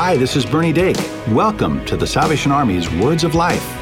Hi, this is Bernie Dake. Welcome to the Salvation Army's Words of Life.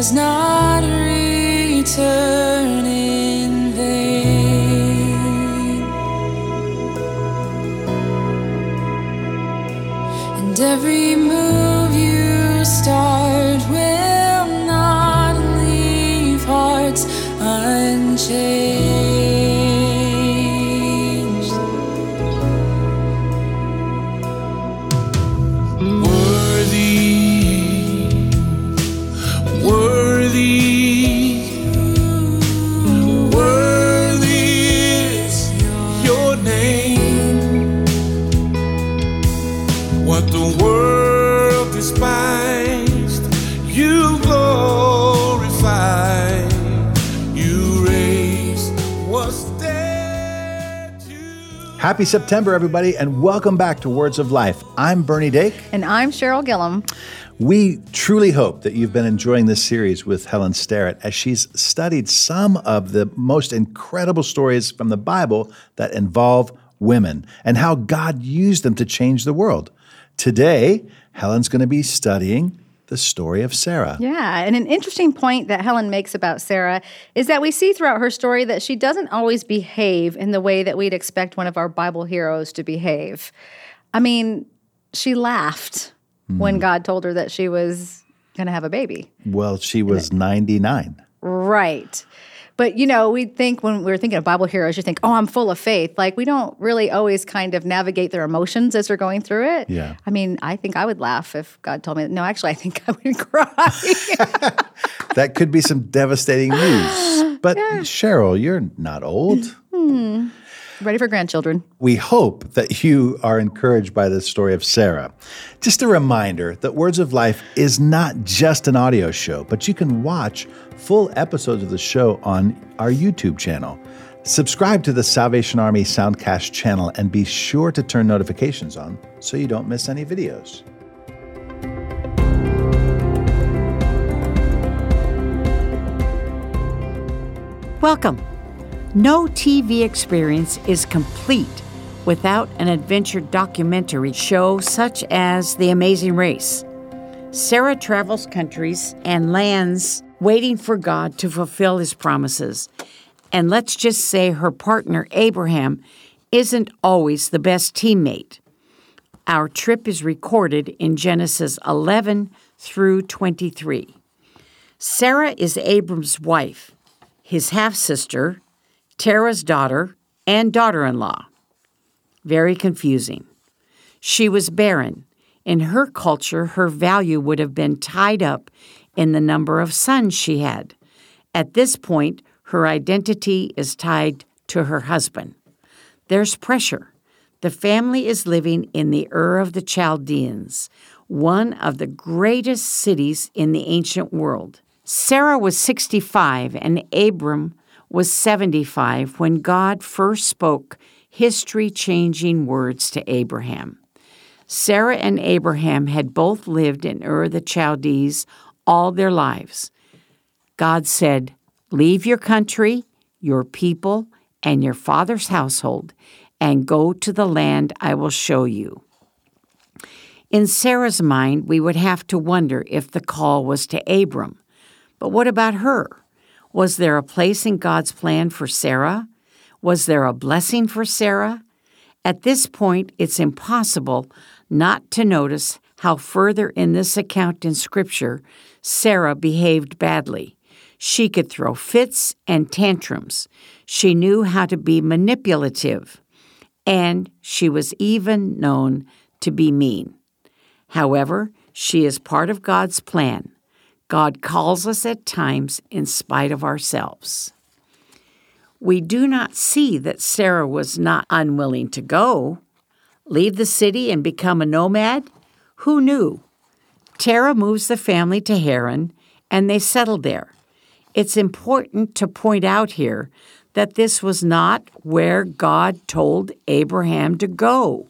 Does not return in vain. And every move you start Happy September, everybody, and welcome back to Words of Life. I'm Bernie Dake. And I'm Cheryl Gillum. We truly hope that you've been enjoying this series with Helen Starrett as she's studied some of the most incredible stories from the Bible that involve women and how God used them to change the world. Today, Helen's going to be studying the story of Sarah. Yeah, and an interesting point that Helen makes about Sarah is that we see throughout her story that she doesn't always behave in the way that we'd expect one of our Bible heroes to behave. I mean, she laughed when hmm. God told her that she was going to have a baby. Well, she was 99. Right. But you know, we think when we're thinking of Bible heroes, you think, "Oh, I'm full of faith." Like we don't really always kind of navigate their emotions as they're going through it. Yeah. I mean, I think I would laugh if God told me. No, actually, I think I would cry. That could be some devastating news. But Cheryl, you're not old. Hmm. Ready for grandchildren. We hope that you are encouraged by the story of Sarah. Just a reminder that Words of Life is not just an audio show, but you can watch full episodes of the show on our YouTube channel. Subscribe to the Salvation Army Soundcast channel and be sure to turn notifications on so you don't miss any videos. Welcome. No TV experience is complete without an adventure documentary show such as The Amazing Race. Sarah travels countries and lands waiting for God to fulfill his promises. And let's just say her partner, Abraham, isn't always the best teammate. Our trip is recorded in Genesis 11 through 23. Sarah is Abram's wife, his half sister, Terah's daughter, and daughter in law. Very confusing. She was barren. In her culture, her value would have been tied up in the number of sons she had. At this point, her identity is tied to her husband. There's pressure. The family is living in the Ur of the Chaldeans, one of the greatest cities in the ancient world. Sarah was 65 and Abram was 75 when God first spoke history changing words to Abraham. Sarah and Abraham had both lived in Ur the Chaldees all their lives. God said, Leave your country, your people, and your father's household, and go to the land I will show you. In Sarah's mind, we would have to wonder if the call was to Abram. But what about her? Was there a place in God's plan for Sarah? Was there a blessing for Sarah? At this point, it's impossible not to notice how further in this account in Scripture Sarah behaved badly. She could throw fits and tantrums. She knew how to be manipulative. And she was even known to be mean. However, she is part of God's plan. God calls us at times in spite of ourselves. We do not see that Sarah was not unwilling to go. Leave the city and become a nomad? Who knew? Terah moves the family to Haran, and they settle there. It's important to point out here that this was not where God told Abraham to go.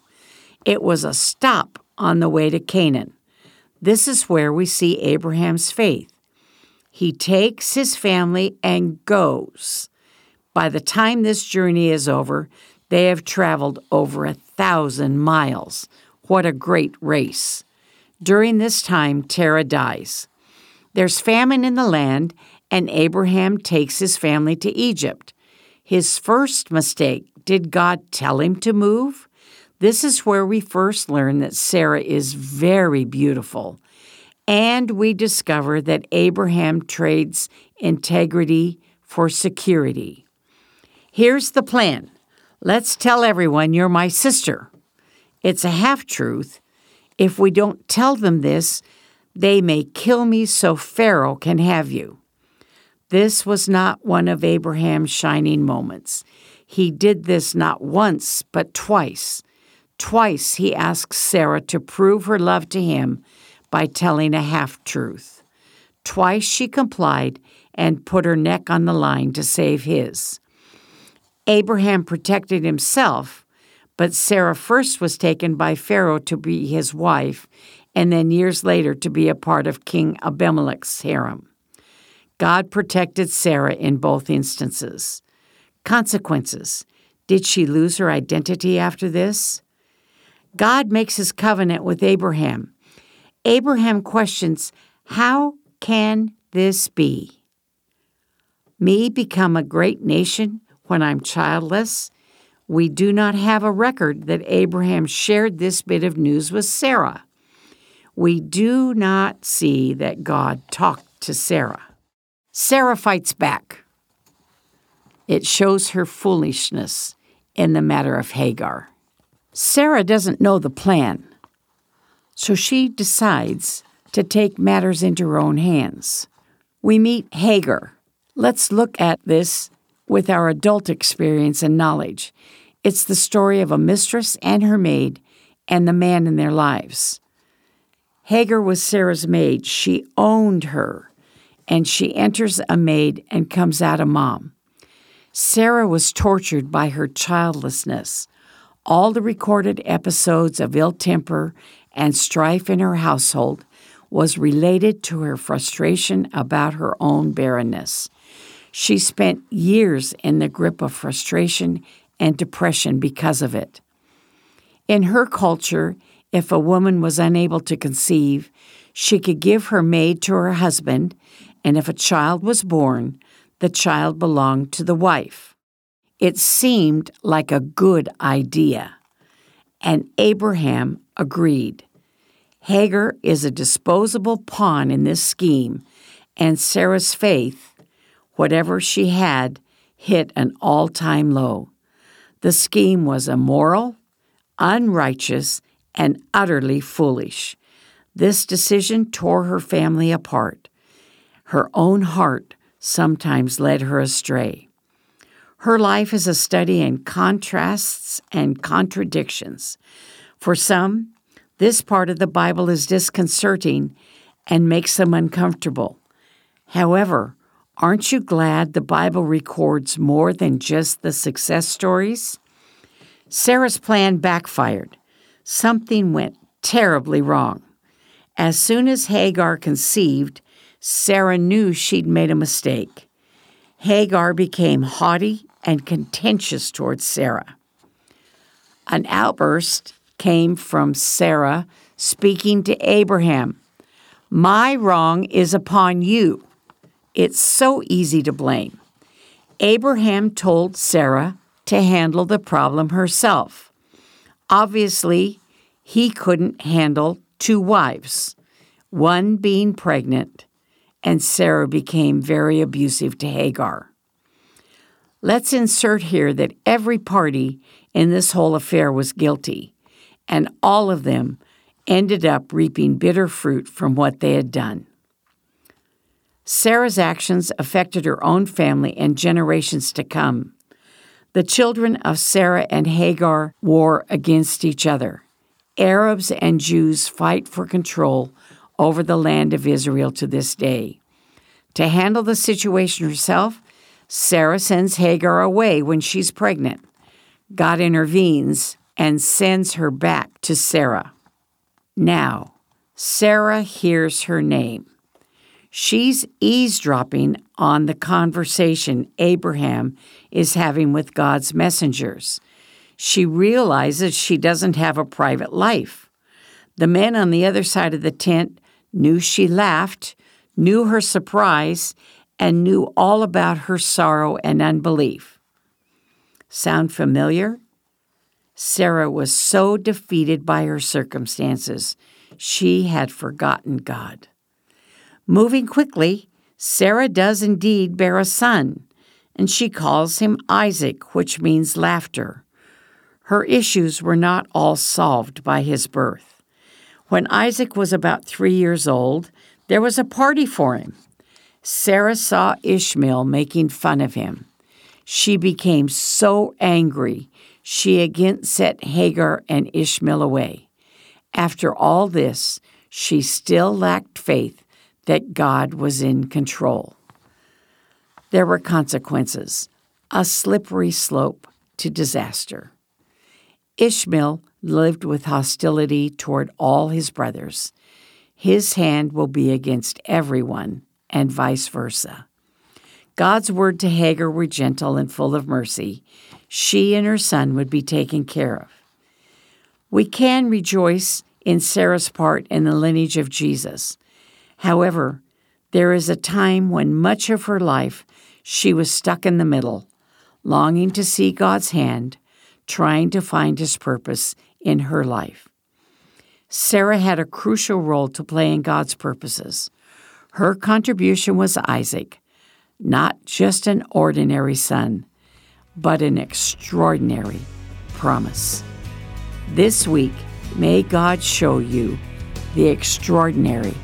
It was a stop on the way to Canaan. This is where we see Abraham's faith. He takes his family and goes. By the time this journey is over, they have traveled over a thousand miles. What a great race. During this time, Terah dies. There's famine in the land, and Abraham takes his family to Egypt. His first mistake did God tell him to move? This is where we first learn that Sarah is very beautiful. And we discover that Abraham trades integrity for security. Here's the plan let's tell everyone you're my sister. It's a half truth. If we don't tell them this, they may kill me so Pharaoh can have you. This was not one of Abraham's shining moments. He did this not once, but twice. Twice he asked Sarah to prove her love to him by telling a half truth. Twice she complied and put her neck on the line to save his. Abraham protected himself, but Sarah first was taken by Pharaoh to be his wife, and then years later to be a part of King Abimelech's harem. God protected Sarah in both instances. Consequences Did she lose her identity after this? God makes his covenant with Abraham. Abraham questions, How can this be? Me become a great nation when I'm childless? We do not have a record that Abraham shared this bit of news with Sarah. We do not see that God talked to Sarah. Sarah fights back. It shows her foolishness in the matter of Hagar. Sarah doesn't know the plan, so she decides to take matters into her own hands. We meet Hagar. Let's look at this with our adult experience and knowledge. It's the story of a mistress and her maid and the man in their lives. Hagar was Sarah's maid. She owned her, and she enters a maid and comes out a mom. Sarah was tortured by her childlessness all the recorded episodes of ill temper and strife in her household was related to her frustration about her own barrenness. She spent years in the grip of frustration and depression because of it. In her culture, if a woman was unable to conceive, she could give her maid to her husband, and if a child was born, the child belonged to the wife. It seemed like a good idea, and Abraham agreed. Hagar is a disposable pawn in this scheme, and Sarah's faith, whatever she had, hit an all time low. The scheme was immoral, unrighteous, and utterly foolish. This decision tore her family apart. Her own heart sometimes led her astray. Her life is a study in contrasts and contradictions. For some, this part of the Bible is disconcerting and makes them uncomfortable. However, aren't you glad the Bible records more than just the success stories? Sarah's plan backfired. Something went terribly wrong. As soon as Hagar conceived, Sarah knew she'd made a mistake. Hagar became haughty and contentious towards Sarah. An outburst came from Sarah speaking to Abraham. My wrong is upon you. It's so easy to blame. Abraham told Sarah to handle the problem herself. Obviously, he couldn't handle two wives, one being pregnant, and Sarah became very abusive to Hagar. Let's insert here that every party in this whole affair was guilty, and all of them ended up reaping bitter fruit from what they had done. Sarah's actions affected her own family and generations to come. The children of Sarah and Hagar war against each other. Arabs and Jews fight for control over the land of Israel to this day. To handle the situation herself, Sarah sends Hagar away when she's pregnant. God intervenes and sends her back to Sarah. Now, Sarah hears her name. She's eavesdropping on the conversation Abraham is having with God's messengers. She realizes she doesn't have a private life. The men on the other side of the tent knew she laughed, knew her surprise, and knew all about her sorrow and unbelief. Sound familiar? Sarah was so defeated by her circumstances, she had forgotten God. Moving quickly, Sarah does indeed bear a son, and she calls him Isaac, which means laughter. Her issues were not all solved by his birth. When Isaac was about three years old, there was a party for him. Sarah saw Ishmael making fun of him. She became so angry, she again set Hagar and Ishmael away. After all this, she still lacked faith that God was in control. There were consequences, a slippery slope to disaster. Ishmael lived with hostility toward all his brothers. His hand will be against everyone, and vice versa. God's word to Hagar were gentle and full of mercy. She and her son would be taken care of. We can rejoice in Sarah's part in the lineage of Jesus. However, there is a time when much of her life she was stuck in the middle, longing to see God's hand, trying to find His purpose in her life. Sarah had a crucial role to play in God's purposes. Her contribution was Isaac, not just an ordinary son, but an extraordinary promise. This week, may God show you the extraordinary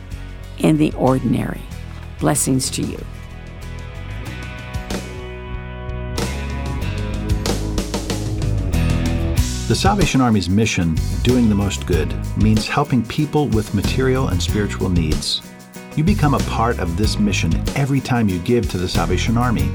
in the ordinary. Blessings to you. The Salvation Army's mission, doing the most good, means helping people with material and spiritual needs. You become a part of this mission every time you give to the Salvation Army.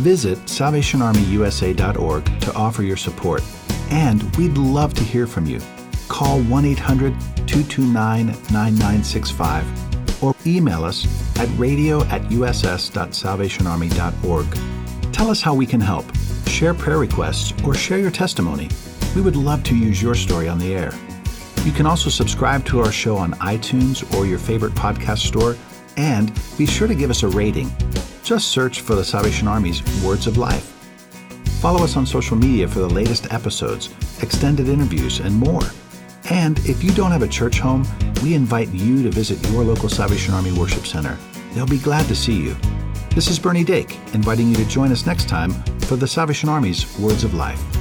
Visit salvationarmyusa.org to offer your support, and we'd love to hear from you. Call 1 800 229 9965 or email us at radio at uss.salvationarmy.org. Tell us how we can help, share prayer requests, or share your testimony. We would love to use your story on the air. You can also subscribe to our show on iTunes or your favorite podcast store, and be sure to give us a rating. Just search for the Salvation Army's Words of Life. Follow us on social media for the latest episodes, extended interviews, and more. And if you don't have a church home, we invite you to visit your local Salvation Army Worship Center. They'll be glad to see you. This is Bernie Dake, inviting you to join us next time for the Salvation Army's Words of Life.